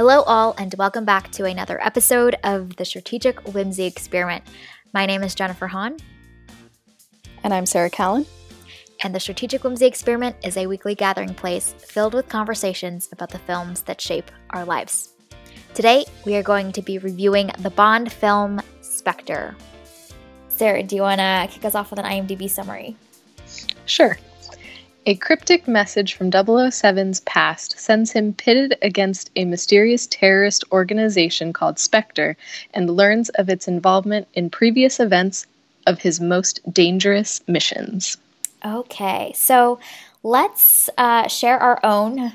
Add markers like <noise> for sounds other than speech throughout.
Hello, all, and welcome back to another episode of the Strategic Whimsy Experiment. My name is Jennifer Hahn. And I'm Sarah Callan. And the Strategic Whimsy Experiment is a weekly gathering place filled with conversations about the films that shape our lives. Today, we are going to be reviewing the Bond film Spectre. Sarah, do you want to kick us off with an IMDb summary? Sure. A cryptic message from 007's past sends him pitted against a mysterious terrorist organization called Spectre and learns of its involvement in previous events of his most dangerous missions. Okay, so let's uh, share our own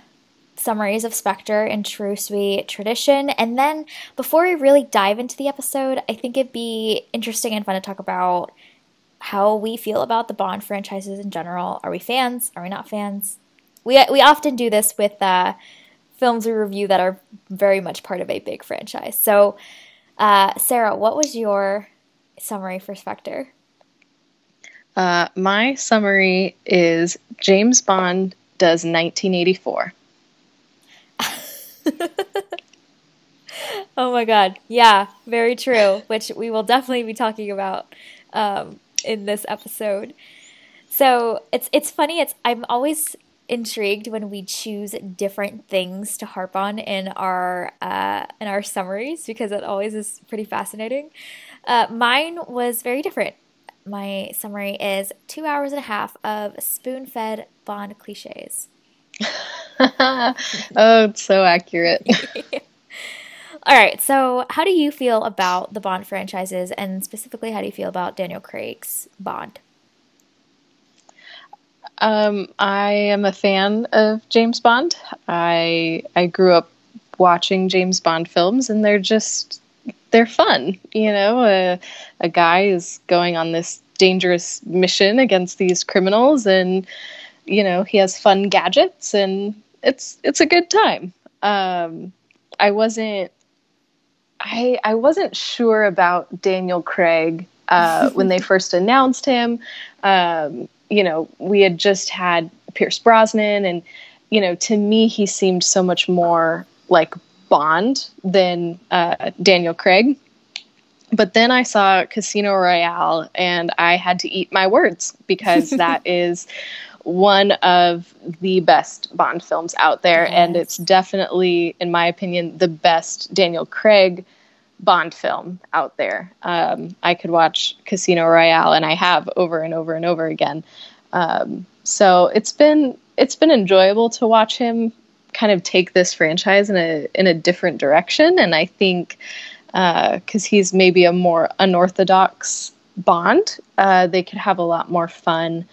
summaries of Spectre in true sweet tradition. And then before we really dive into the episode, I think it'd be interesting and fun to talk about how we feel about the Bond franchises in general. Are we fans? Are we not fans? We, we often do this with uh, films we review that are very much part of a big franchise. So, uh, Sarah, what was your summary for Spectre? Uh, my summary is James Bond does 1984. <laughs> oh my god. Yeah, very true, which we will definitely be talking about um, in this episode. So it's it's funny. It's I'm always intrigued when we choose different things to harp on in our uh, in our summaries because it always is pretty fascinating. Uh, mine was very different. My summary is two hours and a half of spoon-fed Bond cliches. <laughs> oh, it's so accurate. <laughs> All right. So, how do you feel about the Bond franchises, and specifically, how do you feel about Daniel Craig's Bond? Um, I am a fan of James Bond. I I grew up watching James Bond films, and they're just they're fun. You know, a, a guy is going on this dangerous mission against these criminals, and you know he has fun gadgets, and it's it's a good time. Um, I wasn't I I wasn't sure about Daniel Craig uh, <laughs> when they first announced him. Um, you know, we had just had Pierce Brosnan, and you know, to me, he seemed so much more like Bond than uh, Daniel Craig. But then I saw Casino Royale, and I had to eat my words because <laughs> that is one of the best Bond films out there, yes. and it's definitely, in my opinion, the best Daniel Craig Bond film out there. Um, I could watch Casino Royale, and I have over and over and over again. Um, so it's been it's been enjoyable to watch him kind of take this franchise in a in a different direction, and I think because uh, he's maybe a more unorthodox Bond, uh, they could have a lot more fun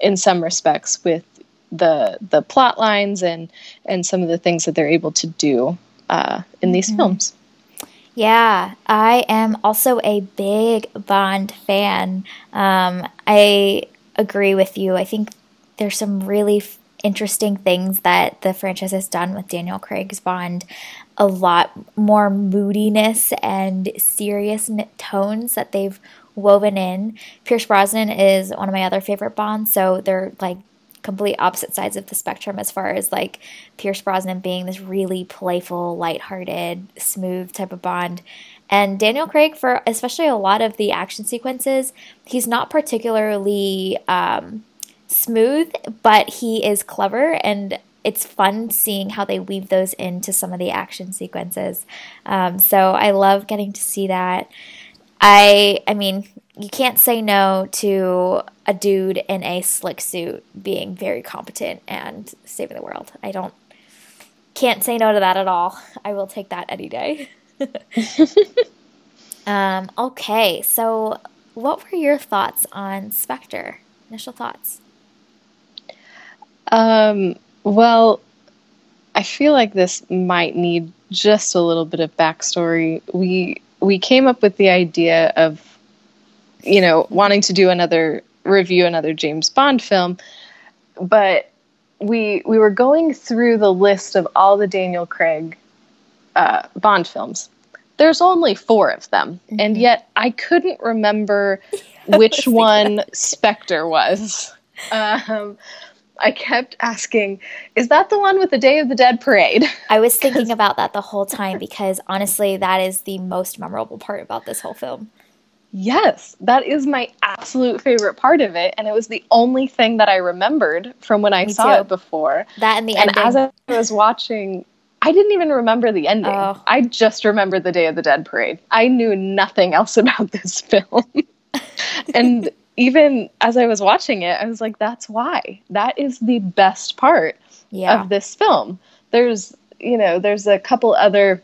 in some respects with the the plot lines and and some of the things that they're able to do uh, in these mm-hmm. films. Yeah, I am also a big Bond fan. Um, I agree with you. I think there's some really f- interesting things that the franchise has done with Daniel Craig's Bond. A lot more moodiness and serious tones that they've woven in. Pierce Brosnan is one of my other favorite Bonds, so they're like complete opposite sides of the spectrum as far as like Pierce Brosnan being this really playful, lighthearted, smooth type of Bond. And Daniel Craig, for especially a lot of the action sequences, he's not particularly um, smooth, but he is clever and it's fun seeing how they weave those into some of the action sequences. Um, so I love getting to see that. I I mean, you can't say no to a dude in a slick suit being very competent and saving the world. I don't can't say no to that at all. I will take that any day. <laughs> <laughs> um, okay, so what were your thoughts on Spectre? Initial thoughts? Um, well, I feel like this might need just a little bit of backstory. We we came up with the idea of you know, wanting to do another review another James Bond film, but we we were going through the list of all the Daniel Craig uh, Bond films. There's only four of them, mm-hmm. and yet I couldn't remember <laughs> which one Spectre was. Um, I kept asking, is that the one with the Day of the Dead parade? I was thinking <laughs> about that the whole time because honestly, that is the most memorable part about this whole film. Yes, that is my absolute favorite part of it. And it was the only thing that I remembered from when I Me saw too. it before. That and the and ending. as I was watching, I didn't even remember the ending. Oh. I just remembered the Day of the Dead parade. I knew nothing else <laughs> about this film. and even as I was watching it, I was like, that's why. That is the best part yeah. of this film. There's, you know, there's a couple other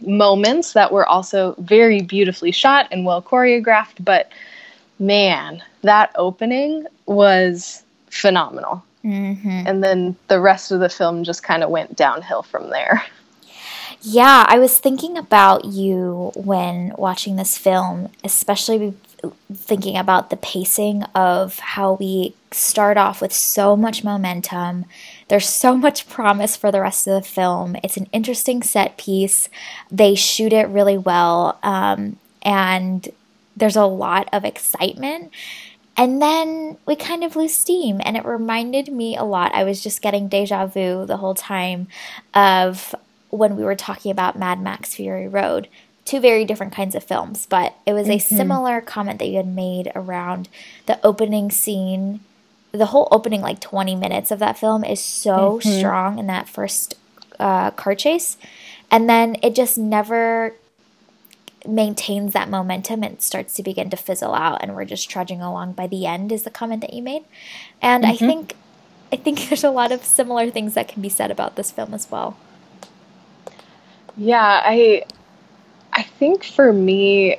moments that were also very beautifully shot and well choreographed, but man, that opening was phenomenal. Mm-hmm. And then the rest of the film just kind of went downhill from there. Yeah, I was thinking about you when watching this film, especially thinking about the pacing of how we start off with so much momentum. There's so much promise for the rest of the film. It's an interesting set piece. They shoot it really well. Um, and there's a lot of excitement. And then we kind of lose steam, and it reminded me a lot. I was just getting deja vu the whole time of when we were talking about Mad Max Fury Road two very different kinds of films, but it was a mm-hmm. similar comment that you had made around the opening scene. The whole opening, like 20 minutes of that film, is so mm-hmm. strong in that first uh, car chase. And then it just never maintains that momentum and starts to begin to fizzle out and we're just trudging along by the end is the comment that you made and mm-hmm. i think i think <laughs> there's a lot of similar things that can be said about this film as well yeah i I think for me,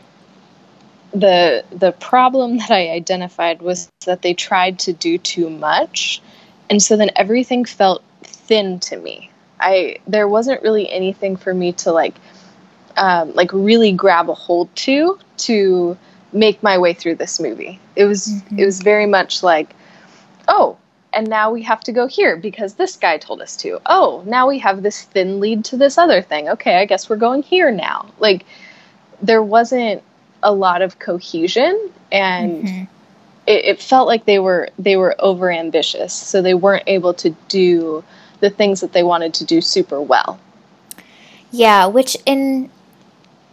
the the problem that I identified was that they tried to do too much, and so then everything felt thin to me. I there wasn't really anything for me to like um, like really grab a hold to to make my way through this movie. It was mm-hmm. it was very much like, oh, and now we have to go here because this guy told us to. Oh, now we have this thin lead to this other thing. Okay, I guess we're going here now. Like there wasn't a lot of cohesion and mm-hmm. it, it felt like they were they were over ambitious so they weren't able to do the things that they wanted to do super well yeah which in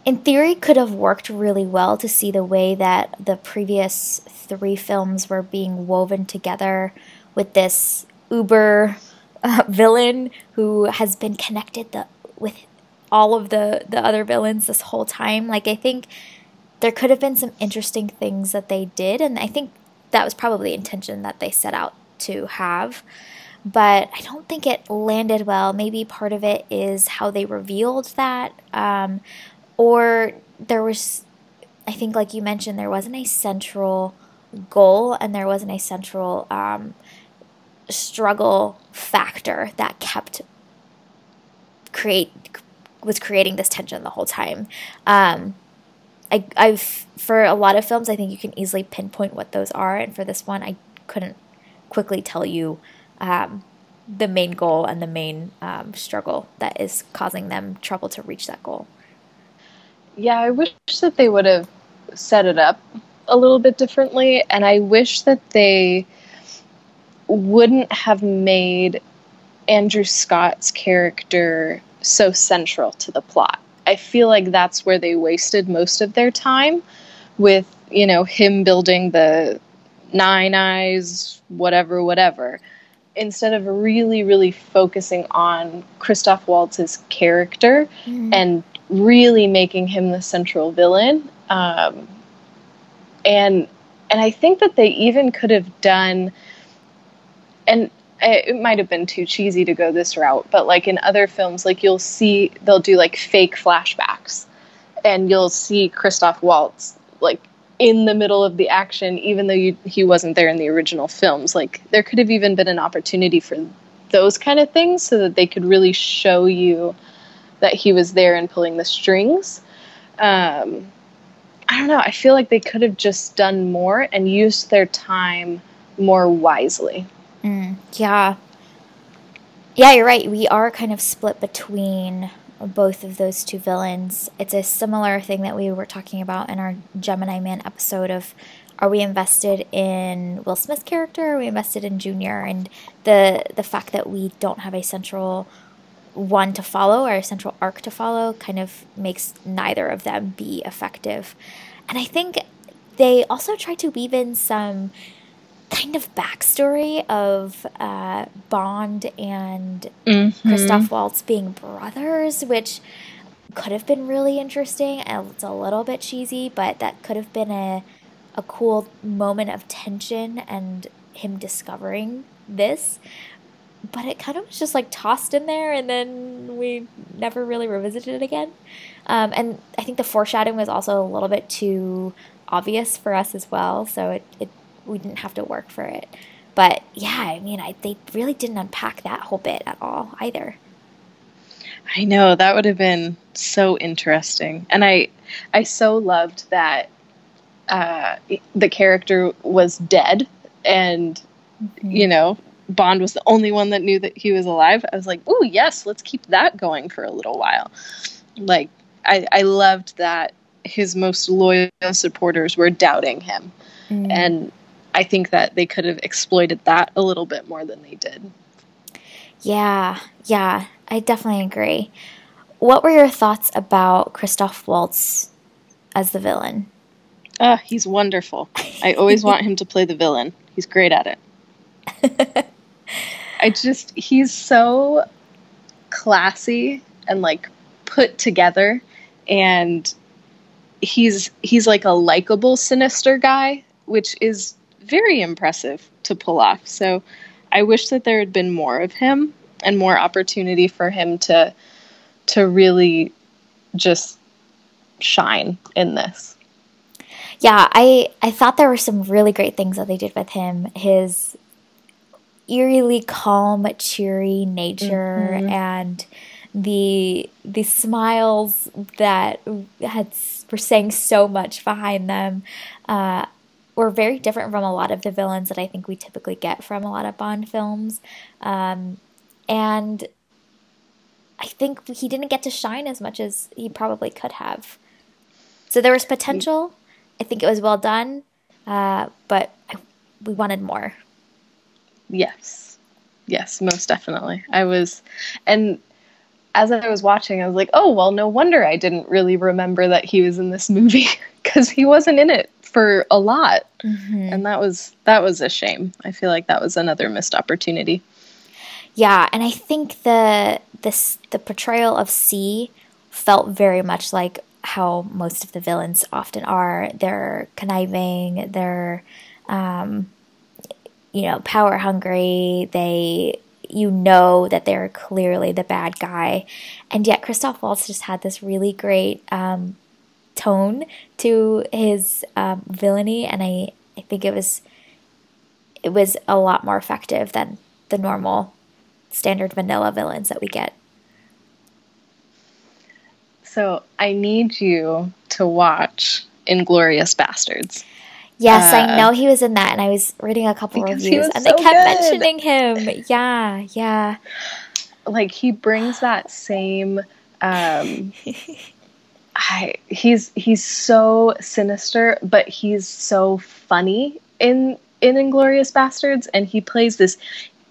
in theory could have worked really well to see the way that the previous three films were being woven together with this uber uh, villain who has been connected the, with all of the the other villains this whole time. Like I think there could have been some interesting things that they did and I think that was probably the intention that they set out to have. But I don't think it landed well. Maybe part of it is how they revealed that. Um, or there was, I think, like you mentioned, there wasn't a central goal and there wasn't a central um, struggle factor that kept create was creating this tension the whole time. Um, I, I've for a lot of films, I think you can easily pinpoint what those are, and for this one, I couldn't quickly tell you um, the main goal and the main um, struggle that is causing them trouble to reach that goal. Yeah, I wish that they would have set it up a little bit differently, and I wish that they wouldn't have made Andrew Scott's character so central to the plot. I feel like that's where they wasted most of their time with, you know, him building the nine eyes, whatever, whatever, instead of really, really focusing on Christoph Waltz's character mm. and really making him the central villain. Um, and and I think that they even could have done and it might have been too cheesy to go this route, but like in other films, like you'll see they'll do like fake flashbacks, and you'll see Christoph Waltz like in the middle of the action, even though you, he wasn't there in the original films. Like there could have even been an opportunity for those kind of things, so that they could really show you that he was there and pulling the strings. Um, I don't know. I feel like they could have just done more and used their time more wisely. Mm, yeah. Yeah, you're right. We are kind of split between both of those two villains. It's a similar thing that we were talking about in our Gemini Man episode of are we invested in Will Smith's character? Are we invested in Junior? And the the fact that we don't have a central one to follow or a central arc to follow kind of makes neither of them be effective. And I think they also try to weave in some kind of backstory of uh, Bond and mm-hmm. Christoph Waltz being brothers, which could have been really interesting. It's a little bit cheesy, but that could have been a a cool moment of tension and him discovering this. But it kind of was just like tossed in there, and then we never really revisited it again. Um, and I think the foreshadowing was also a little bit too obvious for us as well, so it, it we didn't have to work for it. But yeah, I mean, I, they really didn't unpack that whole bit at all either. I know that would have been so interesting, and I I so loved that uh, the character was dead, and mm-hmm. you know Bond was the only one that knew that he was alive. I was like, oh yes, let's keep that going for a little while. Like I I loved that his most loyal supporters were doubting him, mm. and I think that they could have exploited that a little bit more than they did. Yeah, yeah, I definitely agree. What were your thoughts about Christoph Waltz as the villain? Uh, he's wonderful. I always want him to play the villain. He's great at it. <laughs> I just, he's so classy and like put together and he's he's like a likable sinister guy which is very impressive to pull off so i wish that there had been more of him and more opportunity for him to to really just shine in this. Yeah, I I thought there were some really great things that they did with him. His eerily calm, cheery nature mm-hmm. and the the smiles that had were saying so much behind them uh, were very different from a lot of the villains that I think we typically get from a lot of Bond films. Um, and I think he didn't get to shine as much as he probably could have. So there was potential. I think it was well done, uh, but I, we wanted more. Yes, yes, most definitely. I was, and as I was watching, I was like, oh well, no wonder I didn't really remember that he was in this movie <laughs> because he wasn't in it for a lot, mm-hmm. and that was that was a shame. I feel like that was another missed opportunity. Yeah, and I think the this the portrayal of C felt very much like how most of the villains often are. They're conniving. They're um, you know power hungry. They you know that they're clearly the bad guy, and yet Christoph Waltz just had this really great um, tone to his um, villainy, and I I think it was it was a lot more effective than the normal standard vanilla villains that we get. So I need you to watch Inglourious Basterds. Yes, uh, I know he was in that, and I was reading a couple reviews, and so they kept good. mentioning him. Yeah, yeah. Like he brings that same. Um, <laughs> I, he's he's so sinister, but he's so funny in in Inglourious Basterds, and he plays this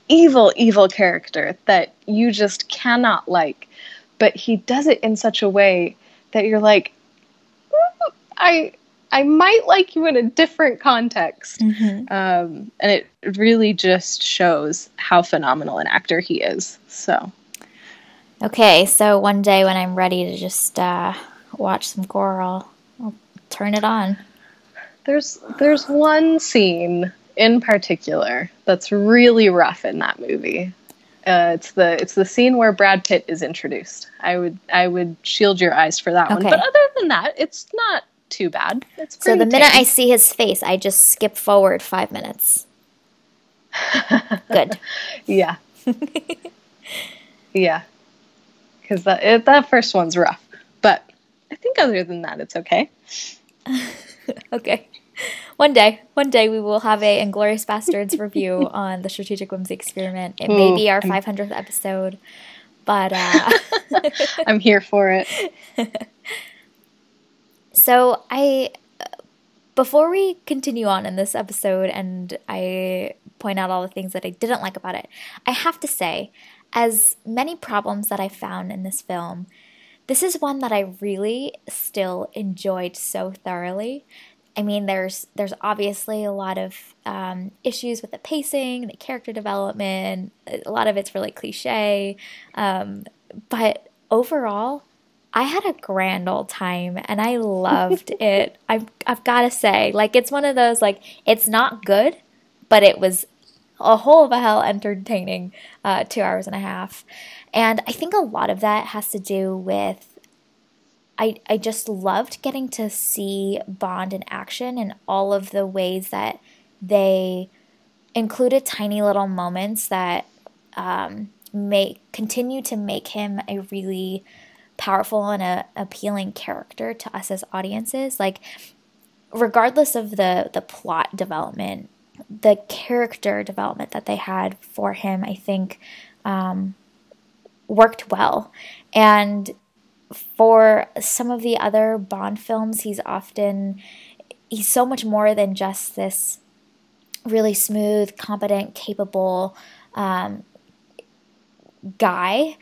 evil, evil character that you just cannot like. But he does it in such a way that you're like, I I might like you in a different context. Mm-hmm. Um, and it really just shows how phenomenal an actor he is. So. Okay, so one day when I'm ready to just uh, watch some gore, I'll, I'll turn it on. There's there's one scene in particular that's really rough in that movie. Uh, it's the it's the scene where Brad Pitt is introduced. I would I would shield your eyes for that okay. one. But other than that, it's not too bad. It's so the minute I see his face, I just skip forward five minutes. Good. <laughs> yeah. <laughs> yeah. Because that that first one's rough, I think other than that, it's okay. <laughs> okay one day, one day we will have a Inglourious Basterds review <laughs> on the Strategic Whimsy Experiment. It may be our 500th episode, but uh, <laughs> I'm here for it. so I, before we continue on in this episode and I point out all the things that I didn't like about it, I have to say, as many problems that I found in this film, this is one that I really still enjoyed so thoroughly. I mean, there's there's obviously a lot of um, issues with the pacing, the character development. A lot of it's really cliche, um, but overall, I had a grand old time and I loved <laughs> it. I've I've got to say, like it's one of those like it's not good, but it was a whole of a hell entertaining uh, two hours and a half, and I think a lot of that has to do with I, I just loved getting to see Bond in action and all of the ways that they included tiny little moments that um, make continue to make him a really powerful and a appealing character to us as audiences. Like, regardless of the the plot development, the character development that they had for him, I think, um, worked well. And for some of the other Bond films, he's often he's so much more than just this really smooth, competent, capable um, guy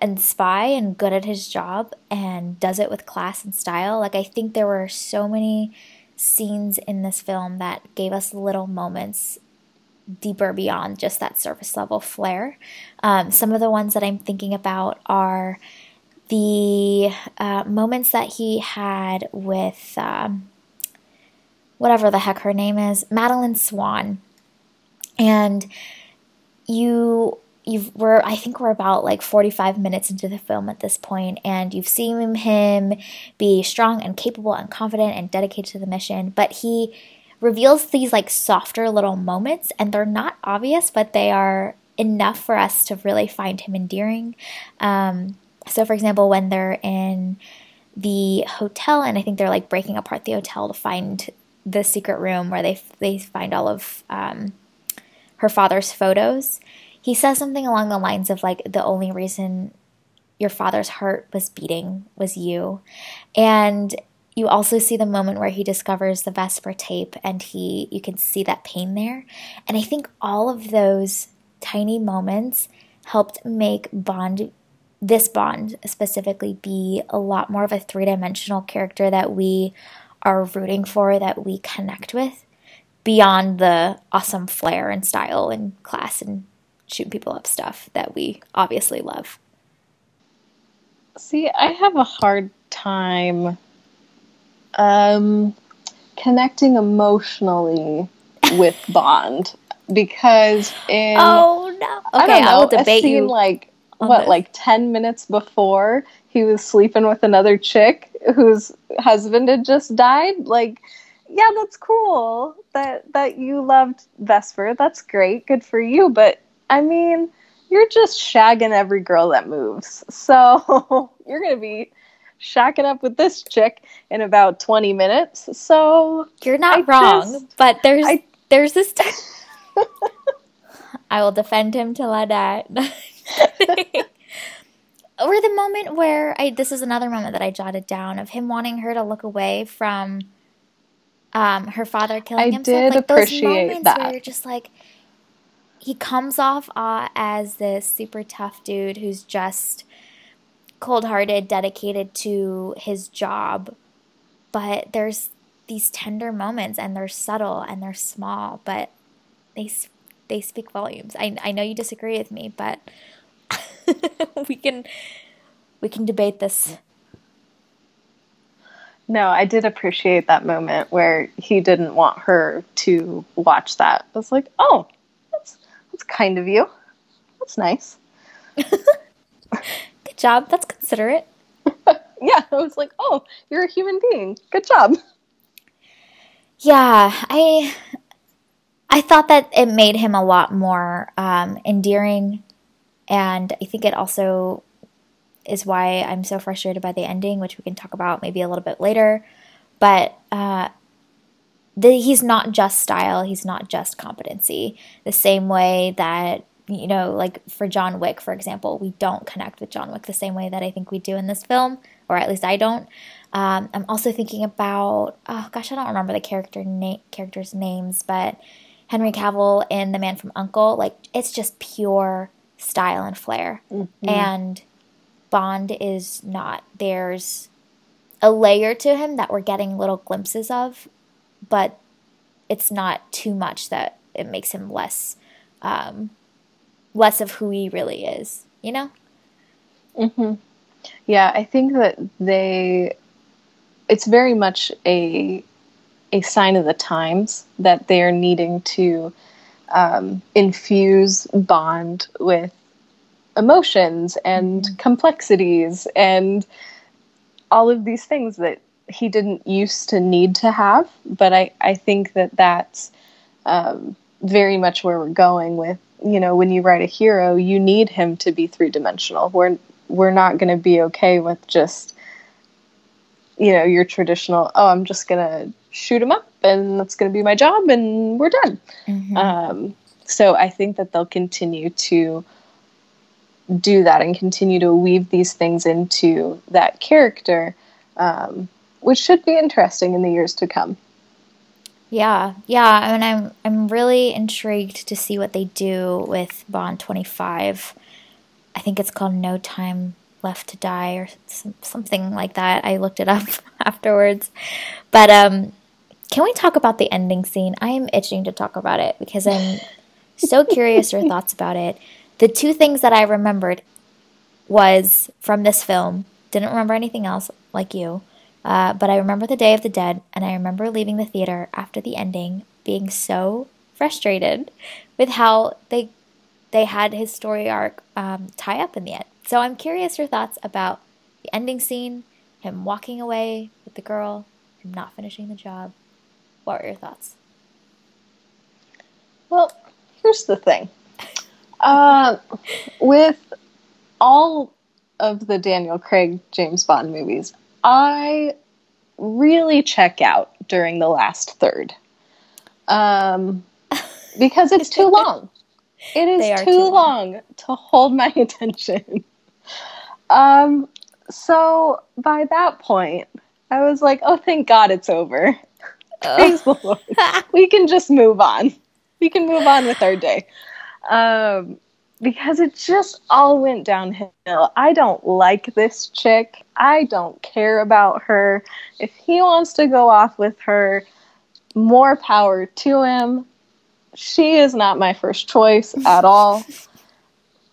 and spy and good at his job and does it with class and style. Like I think there were so many scenes in this film that gave us little moments deeper beyond just that surface level flair. Um, some of the ones that I'm thinking about are the uh, moments that he had with um, whatever the heck her name is, Madeleine Swann, and you you were I think we're about like 45 minutes into the film at this point and you've seen him be strong and capable and confident and dedicated to the mission but he reveals these like softer little moments and they're not obvious but they are enough for us to really find him endearing um, so, for example, when they're in the hotel, and I think they're like breaking apart the hotel to find the secret room where they they find all of um, her father's photos. He says something along the lines of like the only reason your father's heart was beating was you, and you also see the moment where he discovers the Vesper tape, and he you can see that pain there, and I think all of those tiny moments helped make Bond this Bond specifically be a lot more of a three dimensional character that we are rooting for, that we connect with, beyond the awesome flair and style and class and shooting people up stuff that we obviously love. See, I have a hard time um, connecting emotionally with Bond. Because in oh no. Okay I, know, I will debate scene you like what this. like 10 minutes before he was sleeping with another chick whose husband had just died? Like yeah that's cool that that you loved vesper. That's great. Good for you. But i mean you're just shagging every girl that moves. So <laughs> you're gonna be shacking up with this chick in about 20 minutes so you're not I wrong just, but there's I, there's this t- <laughs> I will defend him till I die. <laughs> or the moment where I this is another moment that I jotted down of him wanting her to look away from um, her father killing I himself. Did like appreciate those moments that. where you're just like he comes off uh, as this super tough dude who's just cold-hearted, dedicated to his job. But there's these tender moments and they're subtle and they're small, but they they speak volumes. I I know you disagree with me, but <laughs> we can we can debate this. No, I did appreciate that moment where he didn't want her to watch that. I was like, oh, that's that's kind of you. That's nice. <laughs> Good job. That's considerate. <laughs> yeah, I was like, oh, you're a human being. Good job. Yeah, I I thought that it made him a lot more um, endearing and I think it also is why I'm so frustrated by the ending, which we can talk about maybe a little bit later. But uh, the, he's not just style, he's not just competency. The same way that, you know, like for John Wick, for example, we don't connect with John Wick the same way that I think we do in this film, or at least I don't. Um, I'm also thinking about oh gosh, I don't remember the character na- characters' names, but Henry Cavill in The Man from U.N.C.L.E., like it's just pure style and flair, Mm-hmm. and Bond is not. There's a layer to him that we're getting little glimpses of, but it's not too much that it makes him less um, less of who he really is. You know? hmm Yeah, I think that they. It's very much a a sign of the times that they're needing to um, infuse Bond with emotions and complexities and all of these things that he didn't used to need to have. But I, I think that that's um, very much where we're going with, you know, when you write a hero, you need him to be three dimensional. We're, we're not going to be okay with just, you know, your traditional, oh, I'm just going to shoot him up and that's going to be my job and we're done. Mhm. Um, so I think that they'll continue to do that and continue to weave these things into that character, um, which should be interesting in the years to come. Yeah, yeah, and I'm I'm really intrigued to see what they do with Bond 25. I think it's called No Time Left to Die or some, something like that. I looked it up <laughs> afterwards. But um can we talk about the ending scene? I am itching to talk about it because I'm <laughs> so curious your thoughts about it. The two things that I remembered was from this film. Didn't remember anything else like you. Uh, but I remember the Day of the Dead, and I remember leaving the theater after the ending, being so frustrated with how they they had his story arc um, tie up in the end. So I'm curious your thoughts about the ending scene, him walking away with the girl, him not finishing the job. What were your thoughts? Well, here's the thing. Uh, with all of the Daniel Craig James Bond movies, I really check out during the last third. Um, <laughs> because it's too long. It is too, too long. long. to hold my <laughs> attention. Um, so by that point, I was like, oh, thank God it's over. <laughs> Praise the Lord. We can just move on. We can move on with our day. Um, because it just all went downhill. I don't like this chick. I don't care about her. If he wants to go off with her, more power to him. She is not my first choice at all. <laughs>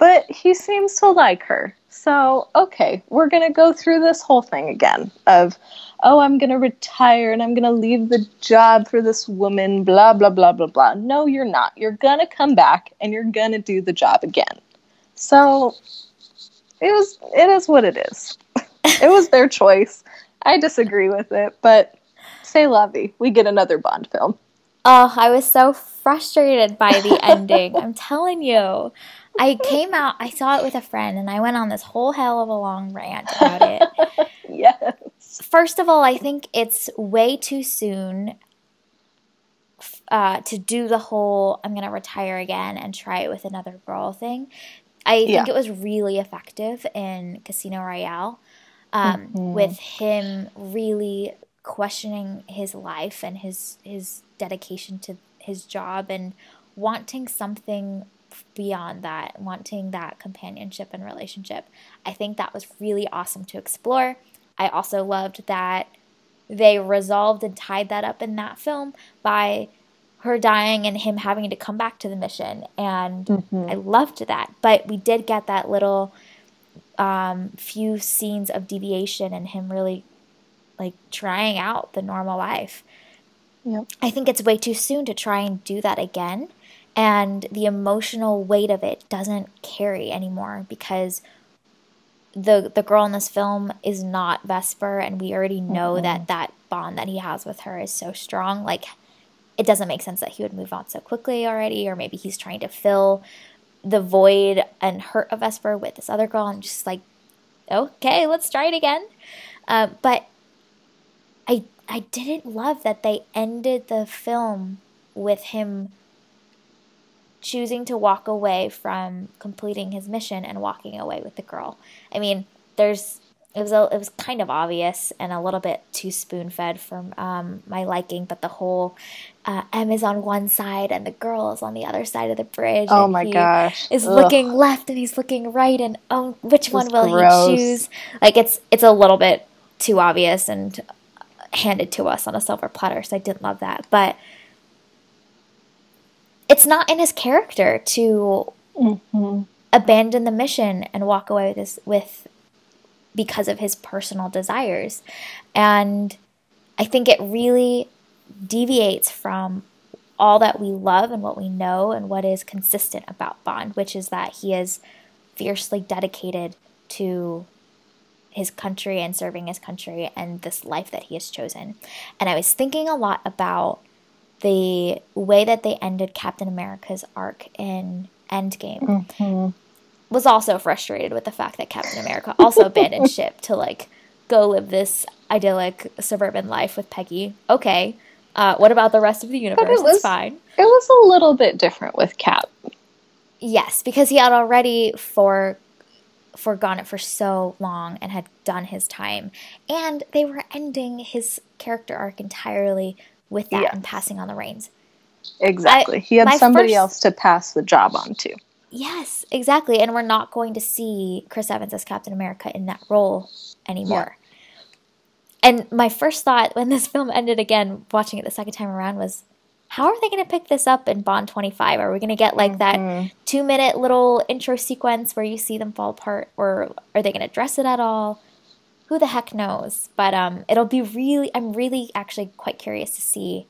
but he seems to like her. So, okay, we're going to go through this whole thing again of, oh, I'm going to retire and I'm going to leave the job for this woman, blah, blah, blah, blah, blah. No, you're not. You're going to come back and you're going to do the job again. So, it was, it is what it is. it was their choice. I disagree with it, but say lovey. We get another Bond film. Oh, I was so frustrated by the ending. <laughs> I'm telling you. I came out, I saw it with a friend, and I went on this whole hell of a long rant about it. <laughs> Yes. First of all, I think it's way too soon uh, to do the whole I'm going to retire again and try it with another girl thing. I think Yeah. it was really effective in Casino Royale um, with him really questioning his life and his his dedication to his job and wanting something beyond that, wanting that companionship and relationship. I think that was really awesome to explore. I also loved that they resolved and tied that up in that film by her dying and him having to come back to the mission. And I loved that. But we did get that little um, few scenes of deviation and him really like trying out the normal life. Yep. I think it's way too soon to try and do that again. And the emotional weight of it doesn't carry anymore because the the girl in this film is not Vesper, and we already know that that bond that he has with her is so strong. Like, it doesn't make sense that he would move on so quickly already, or maybe he's trying to fill the void and hurt of Vesper with this other girl. I'm just like, okay, let's try it again. Uh, but I I didn't love that they ended the film with him choosing to walk away from completing his mission and walking away with the girl. I mean, there's it was a, it was kind of obvious and a little bit too spoon fed for um, my liking. But the whole uh, M is on one side and the girl is on the other side of the bridge. Oh my gosh! Is Ugh. looking left and he's looking right, and oh, which one will gross. he choose? Like it's it's a little bit too obvious and handed to us on a silver platter. So I didn't love that, but it's not in his character to mm-hmm. abandon the mission and walk away with this with because of his personal desires. And I think it really deviates from all that we love and what we know and what is consistent about Bond, which is that he is fiercely dedicated to his country and serving his country and this life that he has chosen. And I was thinking a lot about the way that they ended Captain America's arc in Endgame. Mm-hmm was also frustrated with the fact that Captain America also <laughs> abandoned ship to like go live this idyllic suburban life with Peggy. Okay. Uh, what about the rest of the universe? It was, it's fine. It was a little bit different with Cap. Yes, because he had already for foregone it for so long and had done his time. And they were ending his character arc entirely with that yes. and passing on the reins. Exactly. I, he had somebody first, else to pass the job on to. Yes, exactly. And we're not going to see Chris Evans as Captain America in that role anymore. Yeah. And my first thought when <laughs> this film ended again, watching it the second time around, was how are they going to pick this up in Bond 25? Are we going to get like mm-hmm. that two minute little intro sequence where you see them fall apart? Or are they going to address it at all? Who the heck knows? But um, it'll be really, I'm really actually quite curious to see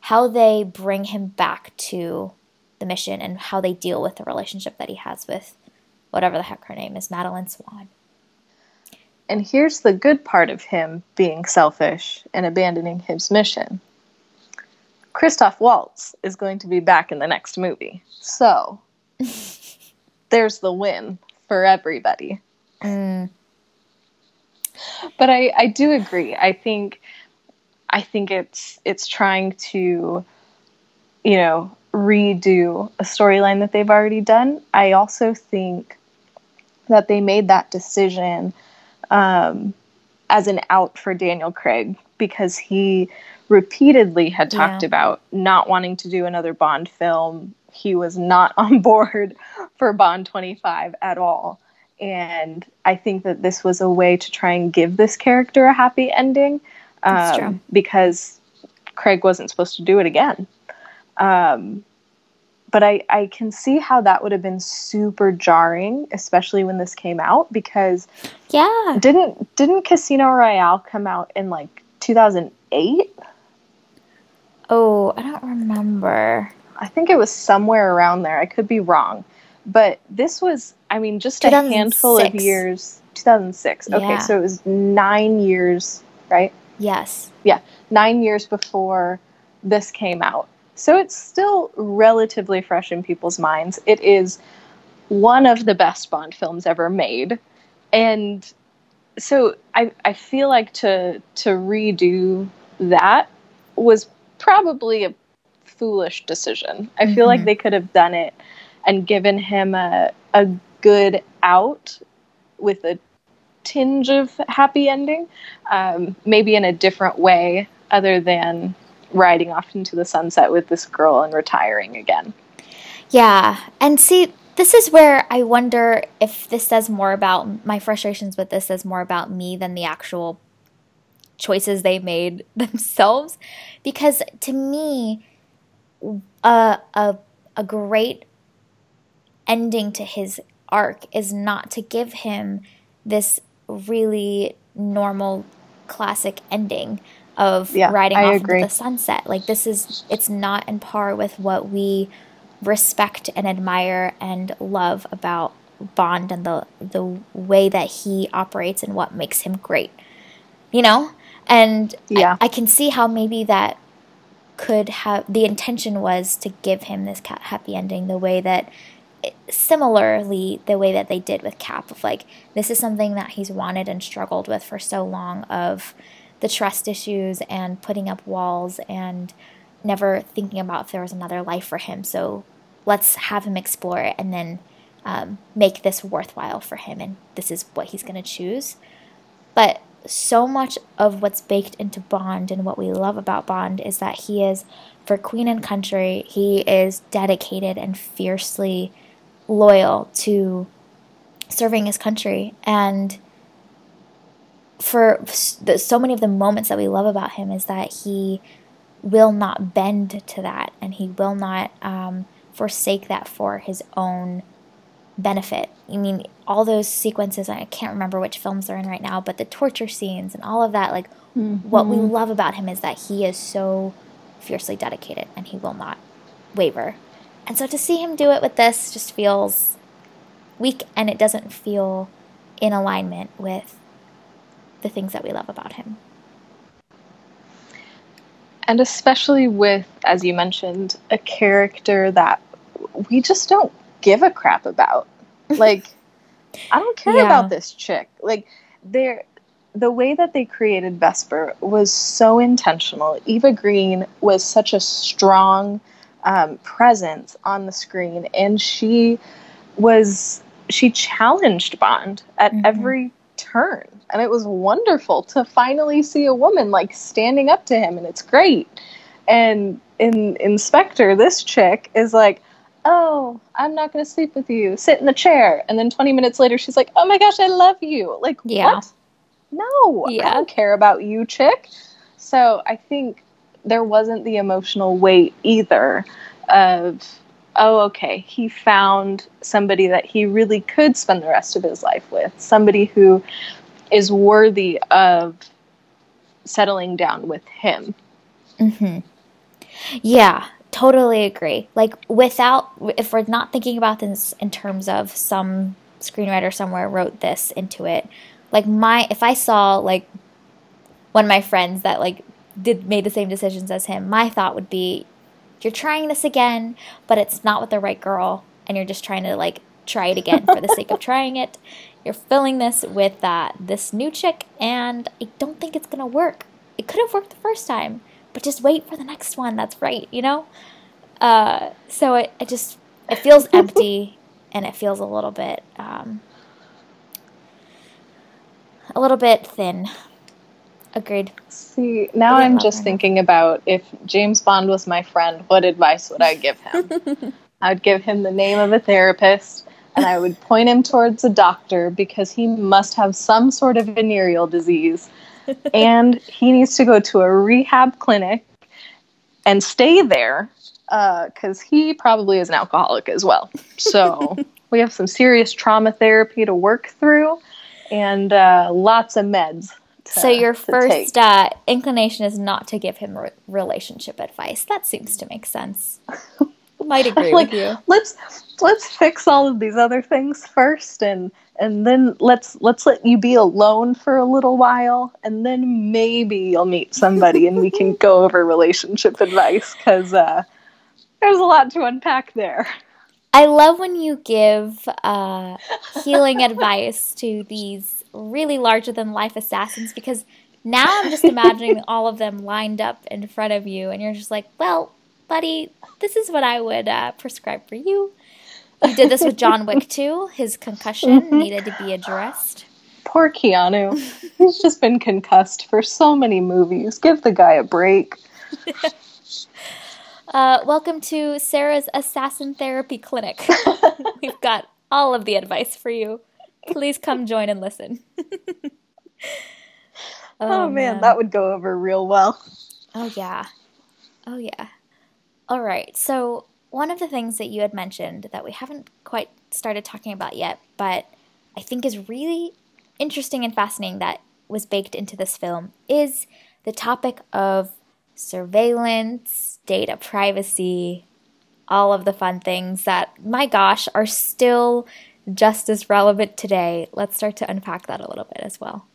how they bring him back to the mission and how they deal with the relationship that he has with whatever the heck her name is, Madeleine Swann. And here's the good part of him being selfish and abandoning his mission. Christoph Waltz is going to be back in the next movie. So <laughs> there's the win for everybody. Mm. But I, I do agree. I think I think it's it's trying to you know redo a storyline that they've already done. I also think that they made that decision um, as an out for Daniel Craig because he repeatedly had talked yeah. about not wanting to do another Bond film. He was not <laughs> on board for Bond 25 at all. And I think that this was a way to try and give this character a happy ending um, because Craig wasn't supposed to do it again. Um, but I, I can see how that would have been super jarring, especially when this came out, because yeah, didn't didn't Casino Royale come out in like 2008? Oh, I don't remember. I think it was somewhere around there. I could be wrong, but this was, I mean, just a handful of years. 2006. Yeah. Okay, so it was nine years, right? Yes. Yeah, nine years before this came out. So it's still relatively fresh in people's minds. It is one of the best Bond films ever made. And so I, I feel like to to redo that was probably a foolish decision. I feel mm-hmm. like they could have done it and given him a a good out with a tinge of happy ending, um, maybe in a different way other than riding off into the sunset with this girl and retiring again. Yeah. And see, this is where I wonder if this says more about my frustrations with this says more about me than the actual choices they made <laughs> themselves. Because to me, a, a, a great ending to his arc is not to give him this really normal classic ending of yeah, riding I off agree. into the sunset. Like this is it's not in par with what we respect and admire and love about Bond and the the way that he operates and what makes him great. You know? And yeah. I, I can see how maybe that could have the intention was to give him this happy ending the way that similarly the way that they did with cap of like this is something that he's wanted and struggled with for so long of the trust issues and putting up walls and never thinking about if there was another life for him. So let's have him explore it and then um, make this worthwhile for him. And this is what he's going to choose. But so much of what's baked into Bond and what we love about Bond is that he is, for Queen and Country, he is dedicated and fiercely loyal to serving his country. And for so many of the moments that we love about him is that he will not bend to that and he will not um, forsake that for his own benefit. I mean, all those sequences, I can't remember which films they're in right now, but the torture scenes and all of that, like, mm-hmm. what we love about him is that he is so fiercely dedicated and he will not waver. And so to see him do it with this just feels weak and it doesn't feel in alignment with the things that we love about him. And especially with, as you mentioned, a character that we just don't give a crap about. <laughs> Like, I don't care yeah. about this chick. Like, they're the way that they created Vesper was so intentional. Eva Green was such a strong um, presence on the screen, and she was she challenged Bond at mm-hmm. every turn, and it was wonderful to finally see a woman like standing up to him, and it's great. And in Inspector, this chick is like, "Oh, I'm not going to sleep with you. Sit in the chair." And then 20 minutes later, she's like, "Oh my gosh, I love you." Like, yeah. what? No, yeah. I don't care about you, chick. So I think there wasn't the emotional weight either of oh okay he found somebody that he really could spend the rest of his life with somebody who is worthy of settling down with him. Mhm yeah totally agree. Like without if we're not thinking about this in terms of some screenwriter somewhere wrote this into it like my if i saw like one of my friends that like did made the same decisions as him, my thought would be, you're trying this again, but it's not with the right girl, and you're just trying to like try it again for the sake of <laughs> trying it. You're filling this with uh, this new chick, and I don't think it's gonna work. It could have worked the first time, but just wait for the next one. That's right, you know. Uh, so it, it just it feels empty, <laughs> and it feels a little bit um, a little bit thin. Agreed. See, now I'm just thinking about if James Bond was my friend, what advice would I give him? <laughs> I would give him the name of a therapist and I would point him towards a doctor because he must have some sort of venereal disease and he needs to go to a rehab clinic and stay there because uh, he probably is an alcoholic as well. So <laughs> we have some serious trauma therapy to work through and uh, lots of meds to, so your first uh, inclination is not to give him re- relationship advice. That seems to make sense. <laughs> Might agree like, with you. Let's let's fix all of these other things first, and and then let's let's let you be alone for a little while, and then maybe you'll meet somebody, and we can go over <laughs> relationship advice because uh, there's a lot to unpack there. I love when you give uh, healing <laughs> advice to these really larger than life assassins because now I'm just imagining <laughs> all of them lined up in front of you, and you're just like, well, buddy, this is what I would uh, prescribe for you. You did this with John Wick too. His concussion mm-hmm. needed to be addressed. Poor Keanu. <laughs> He's just been concussed for so many movies. Give the guy a break. <laughs> uh, welcome to Sarah's Assassin Therapy Clinic. We've got all of the advice for you. Please come join and listen. <laughs> oh, oh man, man, that would go over real well. Oh, yeah. Oh, yeah. All right. So, one of the things that you had mentioned that we haven't quite started talking about yet, but I think is really interesting and fascinating that was baked into this film is the topic of surveillance, data privacy, all of the fun things that, my gosh, are still just as relevant today. Let's start to unpack that a little bit as well.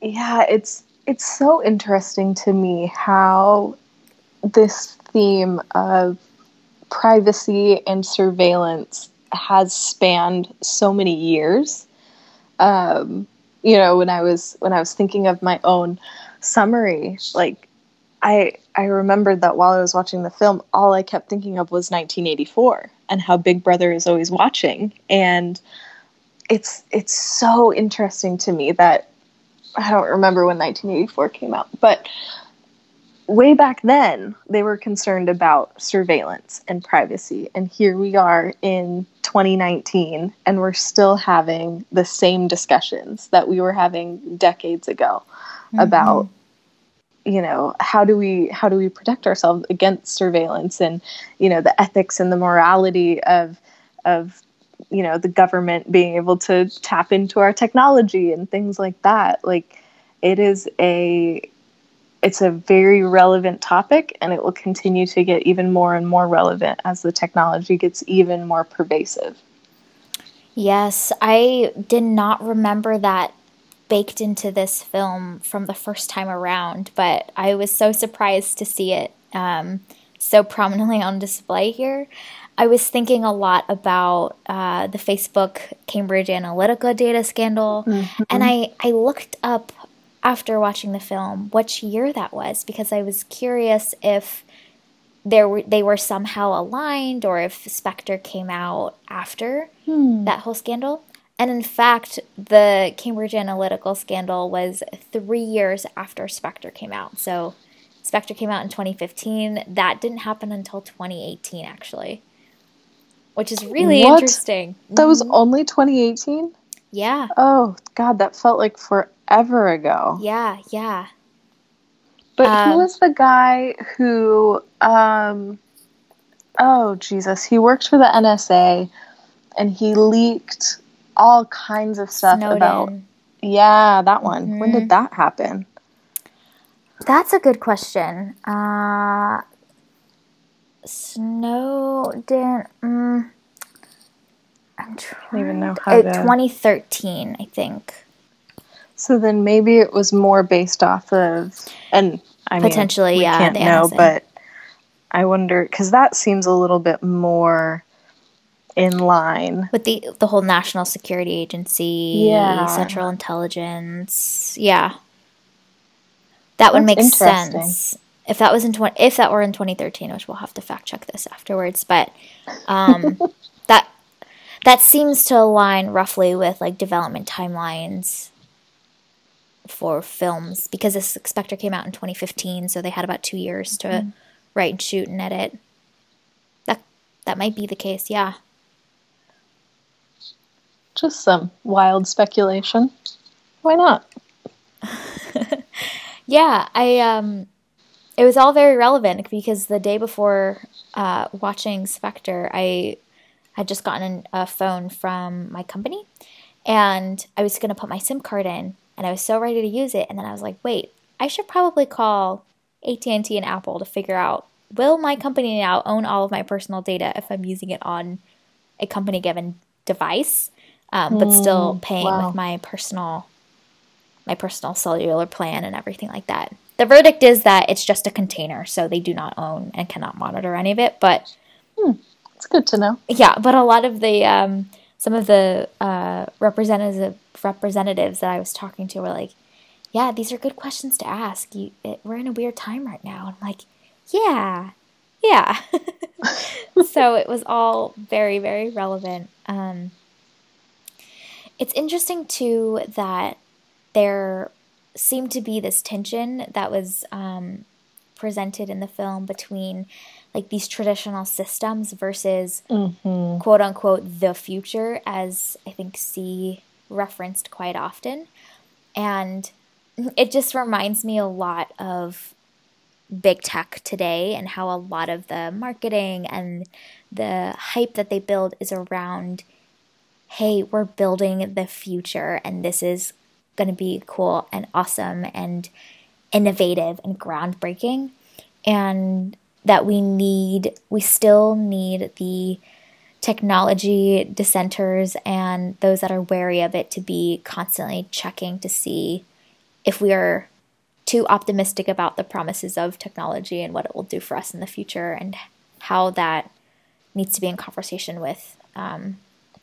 Yeah, it's it's so interesting to me how this theme of privacy and surveillance has spanned so many years. Um, you know, when I was when I was thinking of my own summary, like I I remembered that while I was watching the film, all I kept thinking of was 1984 and how Big Brother is always watching. And it's it's so interesting to me that I don't remember when 1984 came out, but way back then they were concerned about surveillance and privacy and here we are in 2019 and we're still having the same discussions that we were having decades ago mm-hmm. about you know how do we how do we protect ourselves against surveillance and you know the ethics and the morality of of you know the government being able to tap into our technology and things like that like it is a it's a very relevant topic and it will continue to get even more and more relevant as the technology gets even more pervasive. Yes, I did not remember that baked into this film from the first time around, but I was so surprised to see it um, so prominently <laughs> on display here. I was thinking a lot about uh, the Facebook Cambridge Analytica data scandal, mm-hmm. and I, I looked up after watching the film which year that was because I was curious if there were they were somehow aligned or if Spectre came out after hmm. that whole scandal. And in fact, the Cambridge Analytica scandal was three years after Spectre came out. So Spectre came out in 2015. That didn't happen until 2018, actually, which is really what? interesting. That was mm-hmm. only 2018? Yeah. Oh, God, that felt like forever ago. Yeah, yeah. But um, who was the guy who um oh Jesus, he worked for the NSA and he leaked all kinds of stuff Snowden. about Yeah, that one. Mm-hmm. When did mm-hmm. that happen? That's a good question. Uh Snowden mm, I'm trying I don't even know how uh, to... 2013, I think. So then maybe it was more based off of, and I potentially, mean, we yeah, can't know, but I wonder because that seems a little bit more in line with the the whole National Security Agency, yeah, Central Intelligence, yeah. That would make sense if that was in 20, if that were in 2013, which we'll have to fact check this afterwards, but um, <laughs> that that seems to align roughly with like development timelines for films because this Spectre came out in 2015, so they had about two years to mm-hmm. write and shoot and edit. That that might be the case, yeah. Just some wild speculation. Why not? <laughs> yeah, I um, it was all very relevant because the day before uh, watching Spectre, I had just gotten a phone from my company, and I was going to put my SIM card in and I was so ready to use it and then I was like, "Wait, I should probably call AT&T and Apple to figure out will my company now own all of my personal data if I'm using it on a company given device, um, but mm, still paying wow. with my personal my personal cellular plan and everything like that. The verdict is that it's just a container, so they do not own and cannot monitor any of it. But hmm, it's good to know. Yeah, but a lot of the um, some of the uh, representative representatives that I was talking to were like, "Yeah, these are good questions to ask. You, it, we're in a weird time right now." And I'm like, "Yeah, yeah." <laughs> so it was all very, very relevant. Um, it's interesting too that there seemed to be this tension that was um, presented in the film between like these traditional systems versus mm-hmm. quote unquote the future, as I think C referenced quite often. And it just reminds me a lot of big tech today and how a lot of the marketing and the hype that they build is around hey, we're building the future and this is going to be cool and awesome and innovative and groundbreaking. And that we need, we still need the technology dissenters and those that are wary of it to be constantly checking to see if we are too optimistic about the promises of technology and what it will do for us in the future and how that needs to be in conversation with um,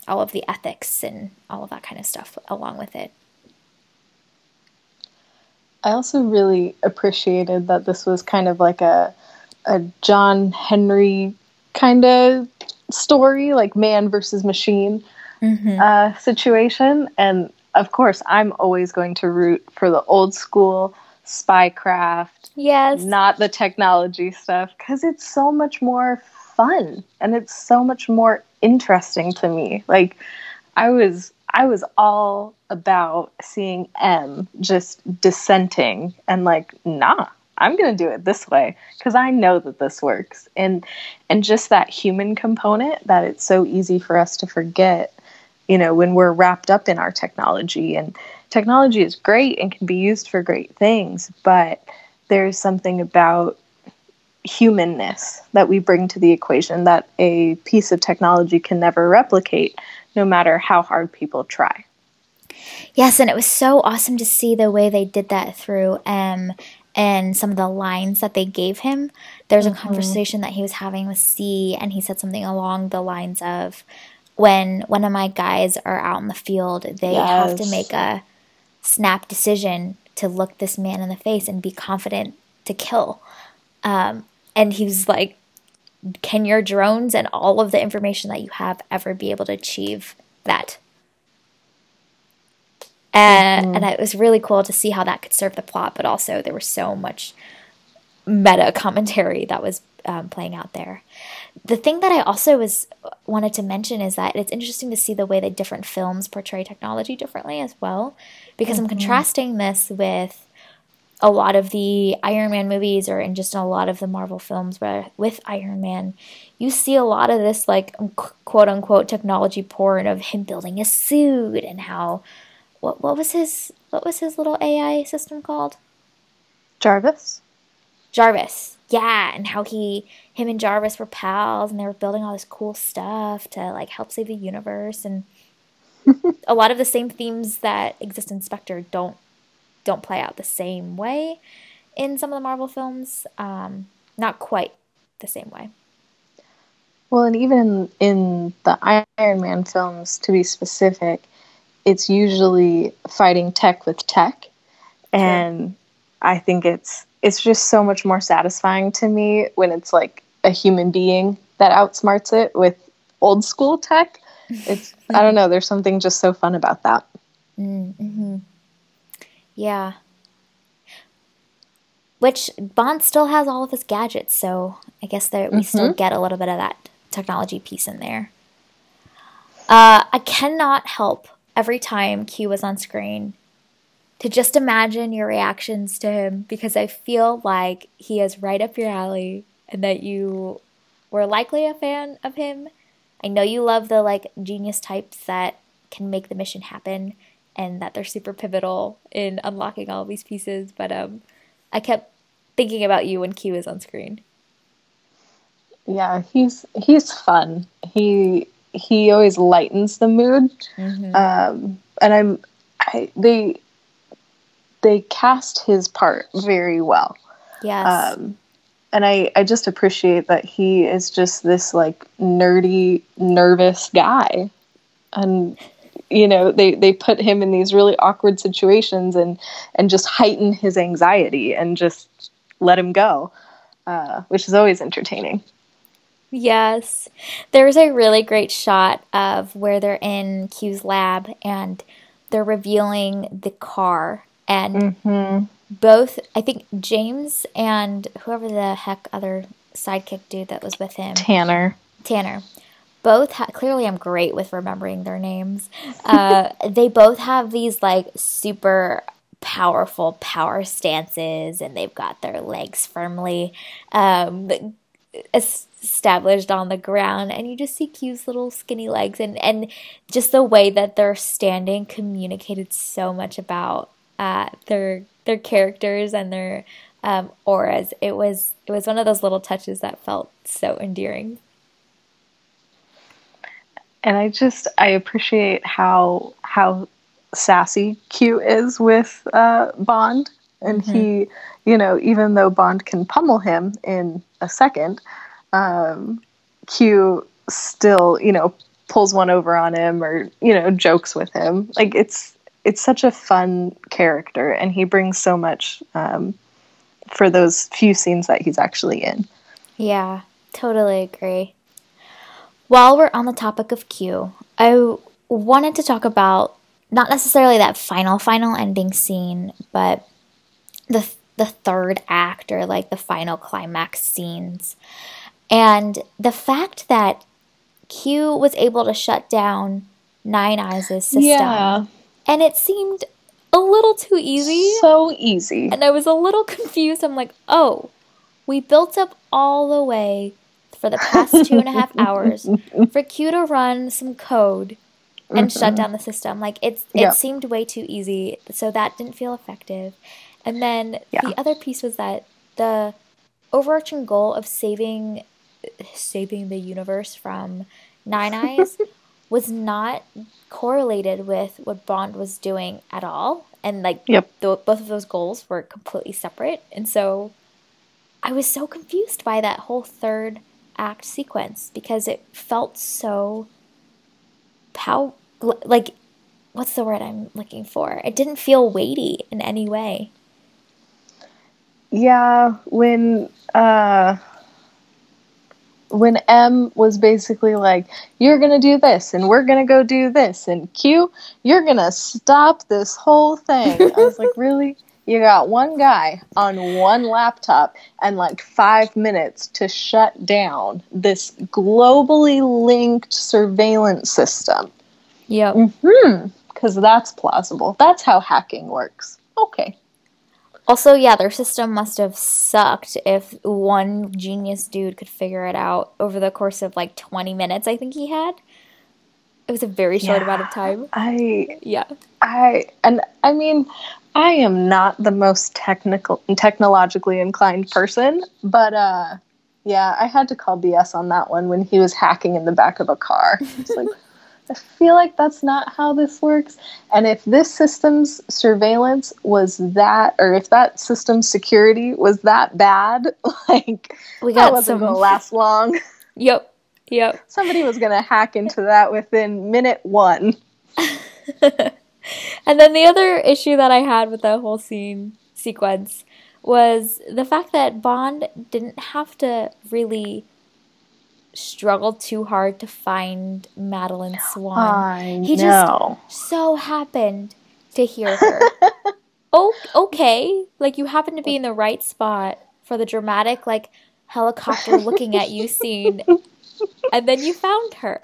all of the ethics and all of that kind of stuff along with it. I also really appreciated that this was kind of like a a John Henry kind of story, like man versus machine. mm-hmm. uh, situation. And of course, I'm always going to root for the old school spycraft. Yes. Not the technology stuff because it's so much more fun and it's so much more interesting to me. Like I was I was all about seeing M just dissenting and like, nah, I'm going to do it this way because I know that this works. And and just that human component that it's so easy for us to forget, you know, when we're wrapped up in our technology and technology is great and can be used for great things, but there's something about humanness that we bring to the equation that a piece of technology can never replicate no matter how hard people try. Yes, and it was so awesome to see the way they did that through M and some of the lines that they gave him. There's mm-hmm. a conversation that he was having with C, and he said something along the lines of, "When one of my guys are out in the field, they yes. have to make a snap decision to look this man in the face and be confident to kill." Um, and he was like, "Can your drones and all of the information that you have ever be able to achieve that?" And, mm-hmm. and it was really cool to see how that could serve the plot, but also there was so much meta commentary that was um, playing out there. The thing that I also was wanted to mention is that it's interesting to see the way that different films portray technology differently as well, because mm-hmm. I'm contrasting this with a lot of the Iron Man movies or in just a lot of the Marvel films where with Iron Man, you see a lot of this like quote unquote technology porn of him building a suit and how what what was his what was his little AI system called? Jarvis. Jarvis. Yeah, and how he him and Jarvis were pals and they were building all this cool stuff to like help save the universe and <laughs> a lot of the same themes that exist in Spectre don't don't play out the same way in some of the Marvel films. Um, not quite the same way. Well, and even in, in the Iron Man films, to be specific, it's usually fighting tech with tech and i think it's it's just so much more satisfying to me when it's like a human being that outsmarts it with old school tech <laughs> it's i don't know there's something just so fun about that mm-hmm. Yeah which bond still has all of his gadgets so i guess that we mm-hmm. still get a little bit of that technology piece in there uh, i cannot help every time Q was on screen to just imagine your reactions to him because I feel like he is right up your alley and that you were likely a fan of him. I know you love the like genius types that can make the mission happen and that they're super pivotal in unlocking all these pieces, but um I kept thinking about you when Q was on screen. Yeah, he's he's fun. He he always lightens the mood. Mm-hmm. Um, and I'm I, they they cast his part very well. Yes. Um, and I, I just appreciate that he is just this like nerdy, nervous guy. And you know, they, they put him in these really awkward situations and and just heighten his anxiety and just let him go. Uh, which is always entertaining. Yes. There's a really great shot of where they're in Q's lab and they're revealing the car. And mm-hmm. both, I think James and whoever the heck other sidekick dude that was with him Tanner. Tanner. Both ha- clearly, I'm great with remembering their names. Uh, <laughs> they both have these like super powerful power stances, and they've got their legs firmly um, established on the ground and you just see Q's little skinny legs and and just the way that they're standing communicated so much about uh, their their characters and their um, auras. It was it was one of those little touches that felt so endearing. And I just I appreciate how how sassy Q is with uh, Bond, and mm-hmm. he, you know, even though Bond can pummel him in a second, um, Q still, you know, pulls one over on him or you know jokes with him. Like it's it's such a fun character, and he brings so much um, for those few scenes that he's actually in. Yeah, totally agree. While we're on the topic of Q, I wanted to talk about not necessarily that final final ending scene, but the the third act or like the final climax scenes. And the fact that Q was able to shut down Nine Eyes' system. Yeah. And it seemed a little too easy. So easy. And I was a little <laughs> confused. I'm like, oh, we built up all the way for the past two and a half <laughs> hours for Q to run some code and mm-hmm. shut down the system. Like it's it seemed way too easy, so that didn't feel effective. And then yeah. the other piece was that the overarching goal of saving saving the universe from Nine Eyes <laughs> was not correlated with what Bond was doing at all. And like yep. the, both of those goals were completely separate. And so I was so confused by that whole third act sequence because it felt so pow like what's the word I'm looking for? It didn't feel weighty in any way. Yeah, when uh when M was basically like, You're gonna do this and we're gonna go do this and Q, you're gonna stop this whole thing. I was like, <laughs> Really? You got one guy on one laptop and like five minutes to shut down this globally linked surveillance system. Yep. hmm Because that's plausible. That's how hacking works. Okay. Also, yeah, their system must have sucked if one genius dude could figure it out over the course of like 20 minutes, I think he had. It was a very short yeah, amount of time. I yeah. I and I mean, I am not the most technical technologically inclined person, but uh yeah, I had to call BS on that one when he was hacking in the back of a car. <laughs> Like I feel like that's not how this works. And if this system's surveillance was that, or if that system's security was that bad, <laughs> like we got that wasn't some... going to last long. <laughs> Yep. Yep. Somebody was going to hack into that within minute one. And then the other issue that I had with that whole scene sequence was the fact that Bond didn't have to really struggled too hard to find Madeleine Swann. I he know. just so happened to hear her. <laughs> oh, okay. Like you happen to be in the right spot for the dramatic like helicopter looking at you scene, and then you found her.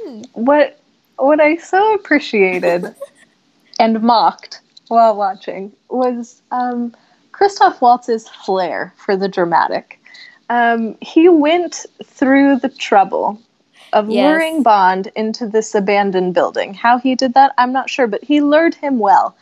Hmm. What what I so appreciated and mocked while watching was um, Christoph Waltz's flair for the dramatic um, he went through the trouble of yes. luring Bond into this abandoned building. How he did that, I'm not sure, but he lured him well.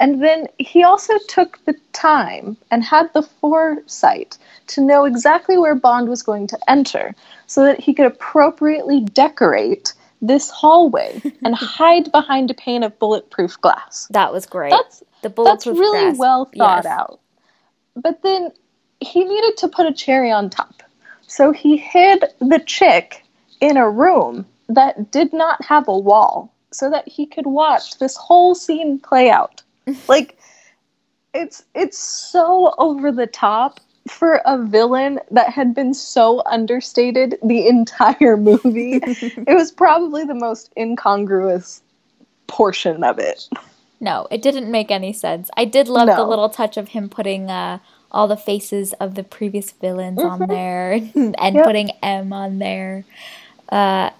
And then he also took the time and had the foresight to know exactly where Bond was going to enter so that he could appropriately decorate this hallway <laughs> and hide behind a pane of bulletproof glass. That was great. That's, the bulletproof that's really glass. well thought yes. out. But then he needed to put a cherry on top. So he hid the chick in a room that did not have a wall so that he could watch this whole scene play out. <laughs> like it's it's so over the top for a villain that had been so understated the entire movie. <laughs> it was probably the most incongruous portion of it. No, it didn't make any sense. I did love no. the little touch of him putting uh, all the faces of the previous villains mm-hmm. on there <laughs> and yep. putting M on there. Uh,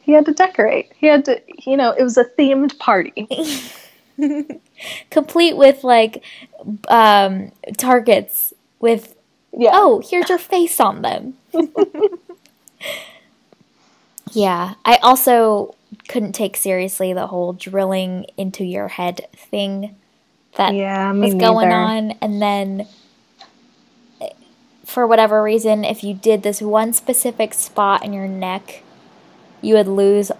he had to decorate. He had to, you know, it was a themed party. <laughs> Complete with like um, targets with, yeah. oh, here's your face on them. <laughs> yeah. I also couldn't take seriously the whole drilling into your head thing that yeah, was going on. And then for whatever reason, if you did this one specific spot in your neck, you would lose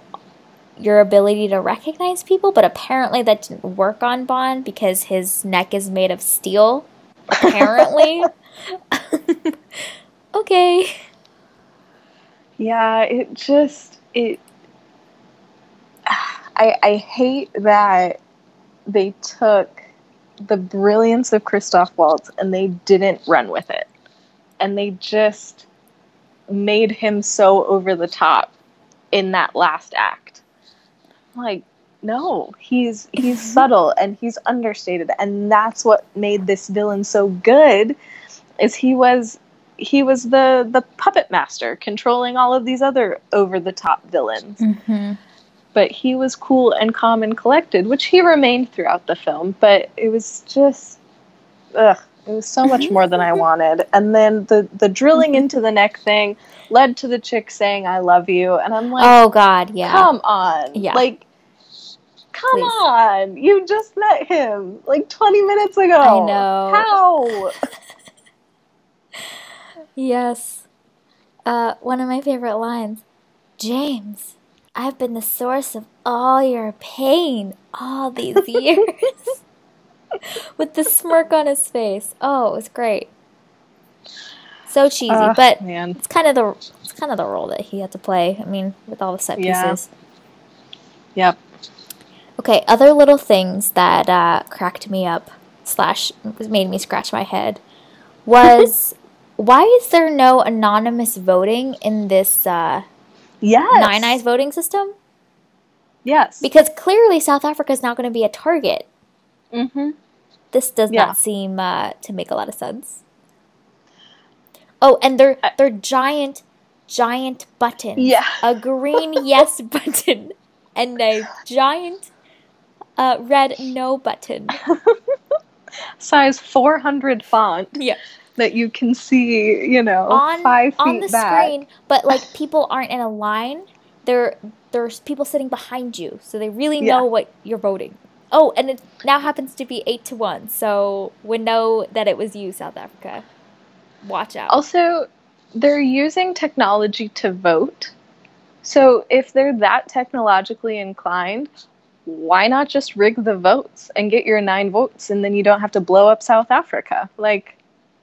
your ability to recognize people. But apparently, that didn't work on Bond because his neck is made of steel. Apparently. <laughs> okay. Yeah, it just it. I I hate that they took the brilliance of Christoph Waltz and they didn't run with it and they just made him so over the top in that last act. like no he's he's <laughs> subtle and he's understated and that's what made this villain so good is he was he was the the puppet master controlling all of these other over the top villains Mm-hmm. but he was cool and calm and collected which he remained throughout the film but it was just ugh it was so much mm-hmm. more than I mm-hmm. wanted. And then the the drilling mm-hmm. into the neck thing led to the chick saying I love you and I'm like Oh God, yeah. Come on. Yeah. Like, come Please. on. You just met him like 20 minutes ago. I know. How? <laughs> Yes. Uh, one of my favorite lines. James, I've been the source of all your pain all these <laughs> years. <laughs> With the smirk on his face. Oh, it was great. So cheesy, Ah, but man. it's kind of the it's kind of the role that he had to play. I mean, with all the set Yeah. pieces. Yep. Okay, other little things that uh, cracked me up slash made me scratch my head was <laughs> why is there no anonymous voting in this uh, Yes. Nine Eyes voting system? Yes. Because clearly South Africa is not going to be a target. mm-hmm. This does Yeah. not seem uh, to make a lot of sense. Oh, and they're they're giant, giant buttons. Yeah. a green <laughs> yes button and a giant uh, red no button. <laughs> Size 400 font Yeah. that you can see, you know, on five feet on the back. screen, but like people aren't in a line. There there's people sitting behind you, so they really Yeah. know what you're voting. Oh, and it now happens to be eight to one, so we know that it was you, South Africa. Watch out. Also, they're using technology to vote. So if they're that technologically inclined, why not just rig the votes and get your nine votes and then you don't have to blow up South Africa? Like,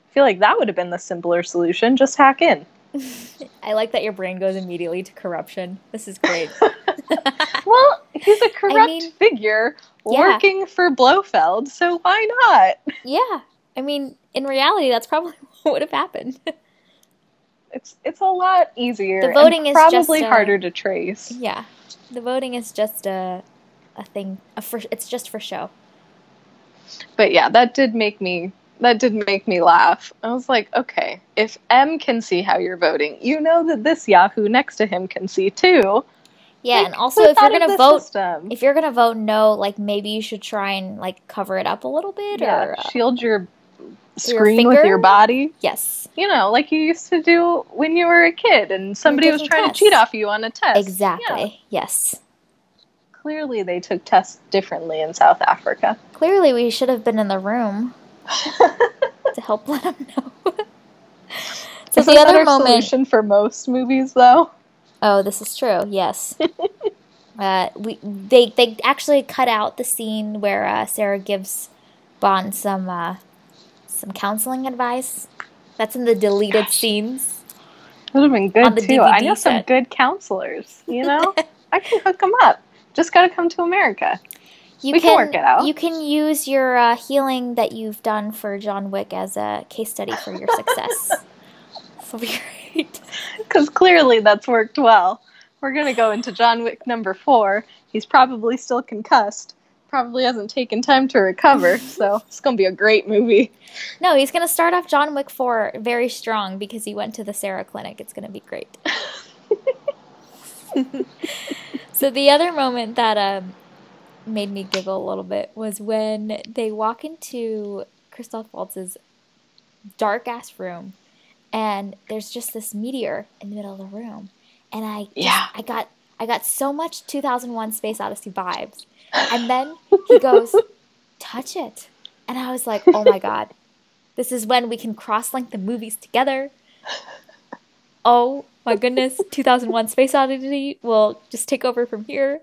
I feel like that would have been the simpler solution. Just hack in. <laughs> I like that your brain goes immediately to corruption. This is great. <laughs> Well, he's a corrupt mean, figure yeah. working for Blofeld, so why not? yeah, I mean, in reality, that's probably <laughs> what would have happened. It's it's a lot easier. The voting is just, probably uh, harder to trace. yeah, the voting is just a a thing. A for, it's just for show. But yeah, that did make me that did make me laugh. I was like, okay, if M can see how you're voting, you know that this Yahoo next to him can see too. Yeah, Like, and also if you're gonna vote, system? if you're gonna vote no, like maybe you should try and like cover it up a little bit, yeah, or uh, shield your screen with your body. yes, You know, like you used to do when you were a kid and somebody was trying tests. to cheat off you on a test. exactly. Yes, Yeah, clearly, they took tests differently in South Africa. clearly we should have been in the room <laughs> to help let them know. so Is the a other moment. solution for most movies, though. Oh, this is true. Yes. <laughs> uh, we they they actually cut out the scene where uh, Sarah gives Bond some uh, some counseling advice. That's in the deleted Gosh. scenes. Would have been good too. I DVD know some good counselors. You know, <laughs> I can hook them up. Just got to come to America. You We can work it out. You can use your uh, healing that you've done for John Wick as a case study for your success. <laughs> Be great. Because clearly that's worked well. We're going to go into John Wick number four. He's probably still concussed. Probably hasn't taken time to recover. so it's going to be a great movie. No, he's gonna start off John Wick four very strong because he went to the Sarah Clinic. It's gonna be great. <laughs> so the other moment that um, made me giggle a little bit was when they walk into Christoph Waltz's dark ass room, and there's just this meteor in the middle of the room, and I just- Yeah. I got I got so much 2001 Space Odyssey vibes, and then he goes, touch it, and I was like, oh my god, this is when we can cross link the movies together. <laughs> Oh my goodness, 2001 Space Odyssey will just take over from here.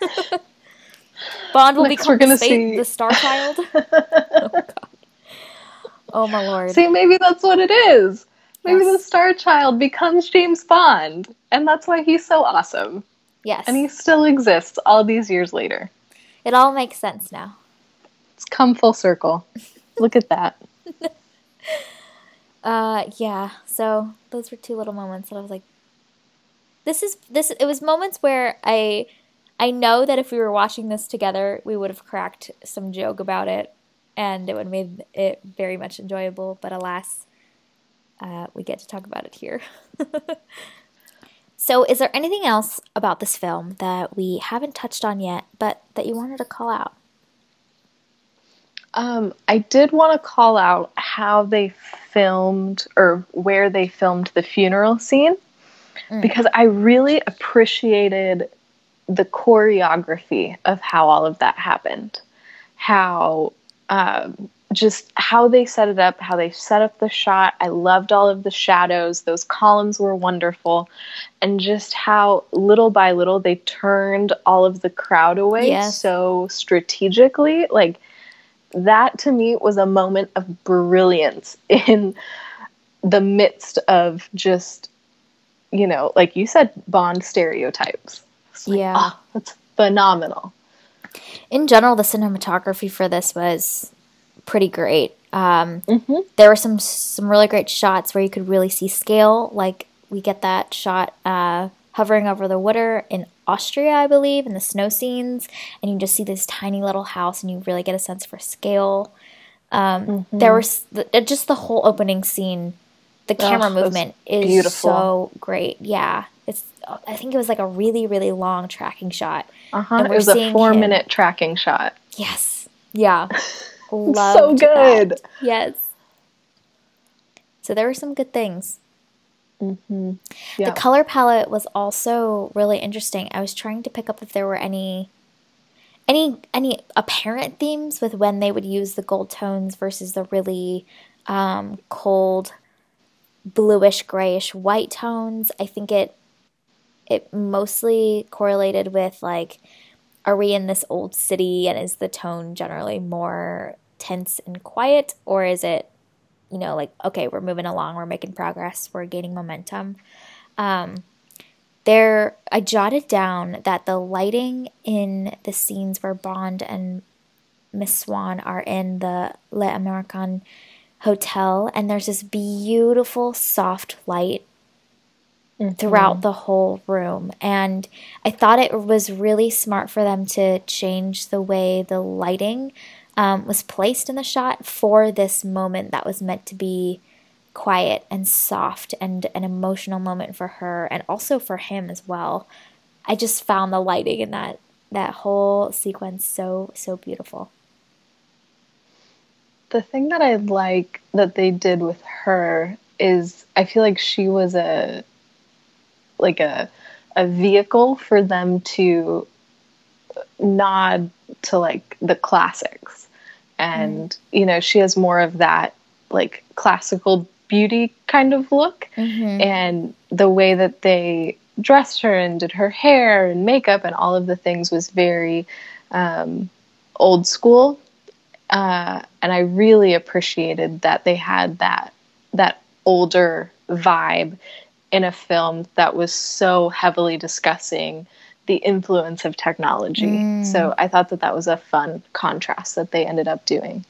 <laughs> Bond will Next become the, see- the Star Child. oh <laughs> god. Oh my lord. See, maybe that's what it is. Maybe Yes. the Star Child becomes James Bond. And that's why he's so awesome. yes. And he still exists all these years later. It all makes sense now. It's come full circle. Look at that. <laughs> Uh, yeah. So those were two little moments that I was like, this is this. It was moments where I, I know that if we were watching this together, we would have cracked some joke about it and it would have made it very much enjoyable. But alas, uh, we get to talk about it here. <laughs> so, is there anything else about this film that we haven't touched on yet, but that you wanted to call out? Um, I did want to call out how they filmed or where they filmed the funeral scene mm. because I really appreciated the choreography of how all of that happened. How um, just how they set it up, how they set up the shot. I loved all of the shadows. Those columns were wonderful. And just how little by little they turned all of the crowd away yes. so strategically. Like, that to me was a moment of brilliance <laughs> in the midst of just, you know, like you said, Bond stereotypes. Like, yeah. Oh, that's phenomenal. In general, the cinematography for this was pretty great. Um, mm-hmm. There were some some really great shots where you could really see scale. Like we get that shot uh, hovering over the water in Austria, I believe, in the snow scenes, and you just see this tiny little house, and you really get a sense for scale. Um, mm-hmm. There was just the whole opening scene. The camera oh, movement is beautiful. so great. Yeah, it's. I think it was like a really, really long tracking shot. Uh huh. It was a four-minute tracking shot. Yes. Yeah. <laughs> so good. That. Yes. So there were some good things. Mm-hmm. Yeah. The color palette was also really interesting. I was trying to pick up if there were any any any apparent themes with when they would use the gold tones versus the really um, cold bluish grayish white tones. I think it it mostly correlated with like are we in this old city and is the tone generally more tense and quiet or is it you know like okay we're moving along we're making progress we're gaining momentum um, there i jotted down that the lighting in the scenes where bond and miss Swann are in the L'Américain hotel and there's this beautiful soft light mm-hmm. throughout the whole room. And I thought it was really smart for them to change the way the lighting um, was placed in the shot for this moment that was meant to be quiet and soft and an emotional moment for her and also for him as well. I just found the lighting in that that whole sequence so so beautiful. The thing that I like that they did with her is I feel like she was a like a a vehicle for them to nod to like the classics and mm. you know she has more of that like classical beauty kind of look mm-hmm. and the way that they dressed her and did her hair and makeup and all of the things was very um, old school uh, and i really appreciated that they had that that older vibe in a film that was so heavily discussing the influence of technology. Mm. So I thought that that was a fun contrast that they ended up doing.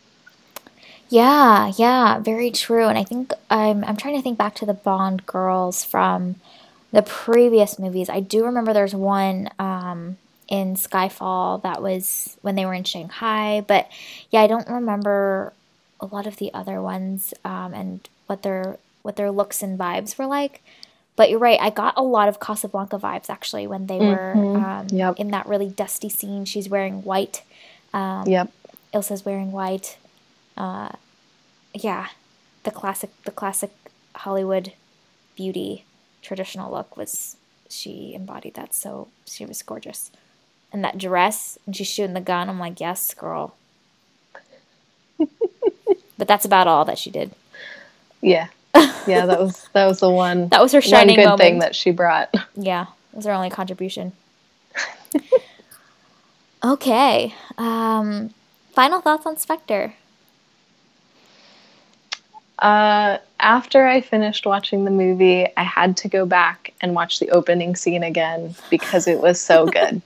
Yeah, yeah, very true. And I think I'm I'm trying to think back to the Bond girls from the previous movies. I do remember there's one um, in Skyfall that was when they were in Shanghai, but yeah, I don't remember a lot of the other ones um, and what their what their looks and vibes were like. But you're right. I got a lot of Casablanca vibes actually when they were mm-hmm. um, yep. in that really dusty scene. She's wearing white. Um, yep. Ilsa's wearing white. Uh, yeah, the classic, the classic Hollywood beauty traditional look was she embodied that. So she was gorgeous. And that dress, and she's shooting the gun. I'm like, yes, girl. <laughs> but that's about all that she did. Yeah yeah, that was that was the one. that was her shining good moment. thing that she brought. Yeah, it was her only contribution. <laughs> okay. Um, final thoughts on Spectre. Uh, after I finished watching the movie, I had to go back and watch the opening scene again because it was so <laughs> good.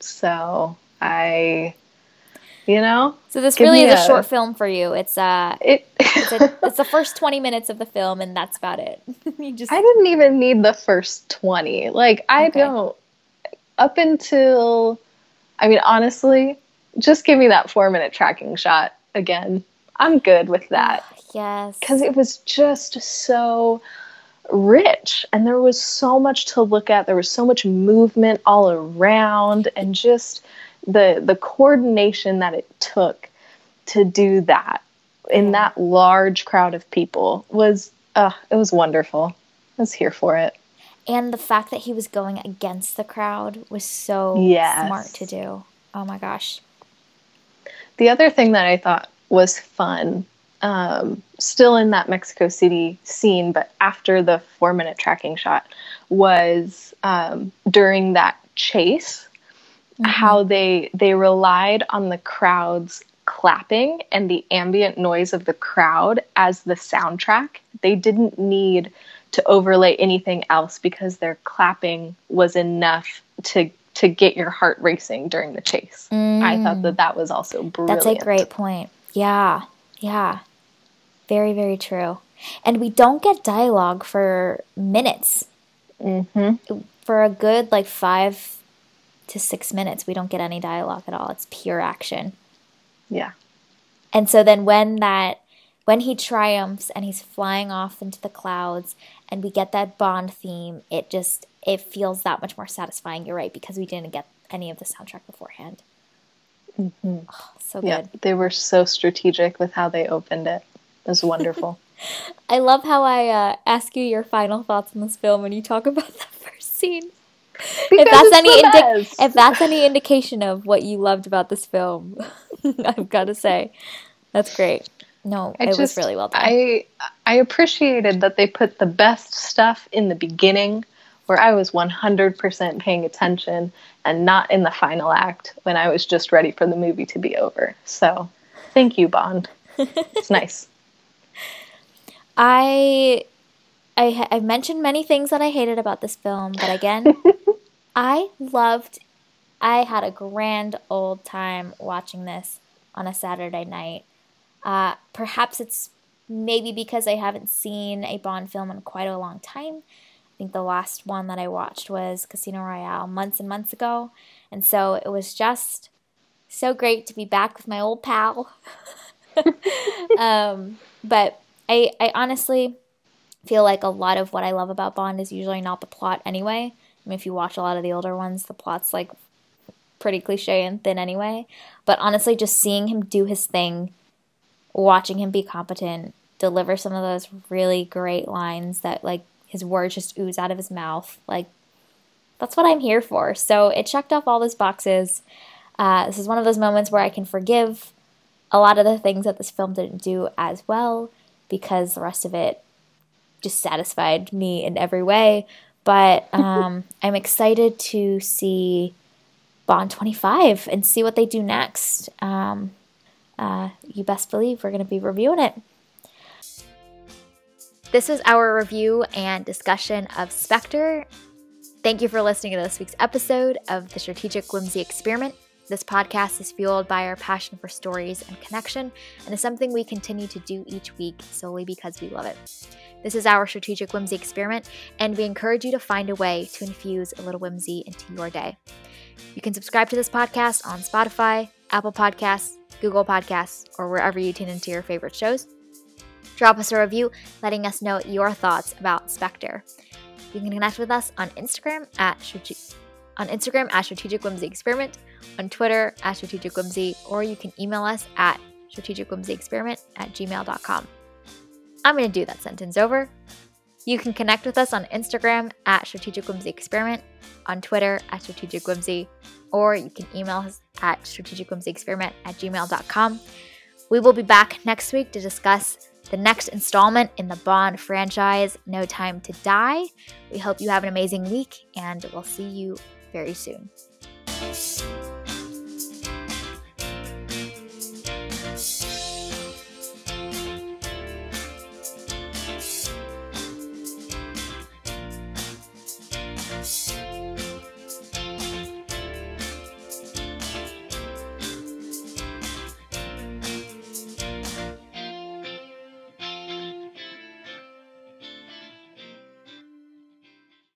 so I you know. So this really is a, a, short film for you. It's uh, it, it's, a, <laughs> it's the first twenty minutes of the film, and that's about it. <laughs> you just I didn't even need the first twenty. Like I okay. don't. up until, I mean, honestly, just give me that four minute tracking shot again. I'm good with that. <sighs> Yes. Because it was just so rich and there was so much to look at. There was so much movement all around and just the the coordination that it took to do that in that large crowd of people was uh, it was wonderful. I was here for it. And the fact that he was going against the crowd was so Yes. smart to do. Oh my gosh. The other thing that I thought was fun, um, still in that Mexico City scene, but after the four minute tracking shot, was um, during that chase, how they they relied on the crowd's clapping and the ambient noise of the crowd as the soundtrack. They didn't need to overlay anything else because their clapping was enough to to get your heart racing during the chase. I thought that that was also brilliant. That's a great point. Yeah. Yeah. Very, very true. And we don't get dialogue for minutes. Mm-hmm. For a good like five to six minutes, we don't get any dialogue at all. It's pure action. Yeah. And so then when that when he triumphs and he's flying off into the clouds and we get that Bond theme, it just it feels that much more satisfying. You're right because we didn't get any of the soundtrack beforehand. Oh, so Yeah. good. They were so strategic with how they opened it. It was wonderful. <laughs> <laughs> I love how I uh, ask you your final thoughts on this film when you talk about <laughs> the first scene. Because if that's any indi- if that's any indication of what you loved about this film, <laughs> I've got to say, that's great. No, I it was just- really well done. I I appreciated that they put the best stuff in the beginning where I was 100% paying attention and not in the final act when I was just ready for the movie to be over. So, thank you Bond. It's <laughs> nice. I I I've mentioned many things that I hated about this film, but again, <laughs> I loved I had a grand old time watching this on a Saturday night. Uh, perhaps it's maybe because I haven't seen a Bond film in quite a long time. I think the last one that I watched was Casino Royale months and months ago. And so it was just so great to be back with my old pal. <laughs> um, but I, I honestly feel like a lot of what I love about Bond is usually not the plot anyway. Mean, if you watch a lot of the older ones, the plot's like pretty cliche and thin anyway. But honestly, just seeing him do his thing, watching him be competent, deliver some of those really great lines that like his words just ooze out of his mouth, like that's what I'm here for. So it checked off all those boxes. Uh, this is one of those moments where I can forgive a lot of the things that this film didn't do as well because the rest of it just satisfied me in every way. But um, <laughs> I'm excited to see Bond 25 and see what they do next. Um, uh, you best believe we're going to be reviewing it. This is our review and discussion of Spectre. Thank you for listening to this week's episode of the Strategic Whimsy Experiment. This podcast is fueled by our passion for stories and connection and is something we continue to do each week solely because we love it. This is our Strategic Whimsy Experiment, and we encourage you to find a way to infuse a little whimsy into your day. You can subscribe to this podcast on Spotify, Apple Podcasts, Google Podcasts, or wherever you tune into your favorite shows. Drop us a review letting us know your thoughts about Spectre. You can connect with us on Instagram at strate- on Instagram at Strategic Whimsy Experiment, on Twitter at Strategic Whimsy, or you can email us at strategicwhimsyexperiment at gmail.com. I'm going to do that sentence over. You can connect with us on Instagram at Strategic Whimsy Experiment, on Twitter at Strategic Whimsy, or you can email us at strategicwhimsyexperiment at gmail.com. We will be back next week to discuss the next installment in the Bond franchise, No Time to Die. We hope you have an amazing week, and we'll see you very soon.